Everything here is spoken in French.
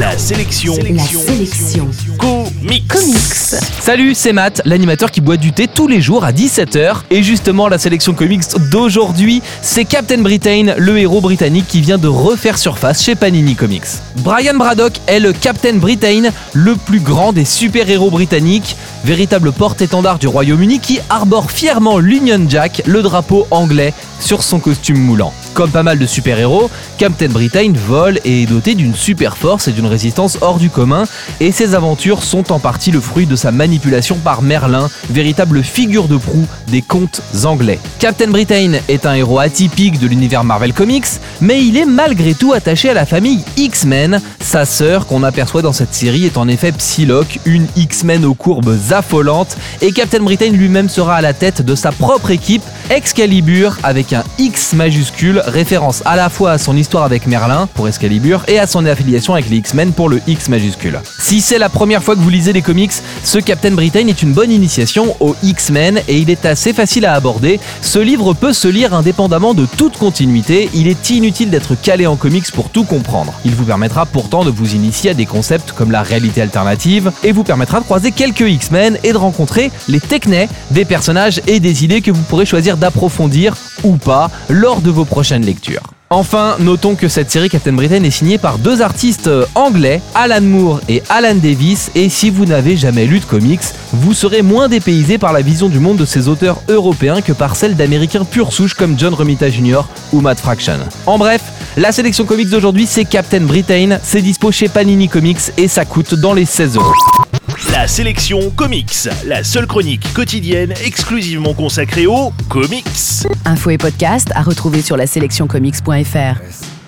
La sélection. La sélection. Comics. Comics. Salut, c'est Matt, l'animateur qui boit du thé tous les jours à 17h. Et justement, la sélection comics d'aujourd'hui, c'est Captain Britain, le héros britannique qui vient de refaire surface chez Panini Comics. Brian Braddock est le Captain Britain, le plus grand des super-héros britanniques, véritable porte-étendard du Royaume-Uni qui arbore fièrement l'Union Jack, le drapeau anglais, sur son costume moulant. Comme pas mal de super-héros, Captain Britain vole et est doté d'une super force et d'une résistance hors du commun, et ses aventures sont en partie le fruit de sa manipulation par Merlin, véritable figure de proue des contes anglais. Captain Britain est un héros atypique de l'univers Marvel Comics, mais il est malgré tout attaché à la famille X-Men. Sa sœur, qu'on aperçoit dans cette série, est en effet Psylocke, une X-Men aux courbes affolantes, et Captain Britain lui-même sera à la tête de sa propre équipe, Excalibur, avec un X majuscule, référence à la fois à son histoire avec Merlin pour Excalibur et à son affiliation avec les X-Men pour le X majuscule. Si c'est la première fois que vous lisez les comics, ce Captain Britain est une bonne initiation aux X-Men et il est assez facile à aborder. Ce livre peut se lire indépendamment de toute continuité, il est inutile d'être calé en comics pour tout comprendre. Il vous permettra pourtant de vous initier à des concepts comme la réalité alternative et vous permettra de croiser quelques X-Men et de rencontrer les technés des personnages et des idées que vous pourrez choisir d'approfondir ou pas lors de vos prochaines lectures. Enfin, notons que cette série Captain Britain est signée par deux artistes euh, anglais, Alan Moore et Alan Davis, et si vous n'avez jamais lu de comics, vous serez moins dépaysé par la vision du monde de ces auteurs européens que par celle d'américains pure souche comme John Romita Jr. ou Matt Fraction. En bref, la sélection comics d'aujourd'hui c'est Captain Britain, c'est dispo chez Panini Comics et ça coûte dans les 16 euros. La sélection comics. La seule chronique quotidienne exclusivement consacrée aux comics. Infos et podcast à retrouver sur la sélectioncomics.fr.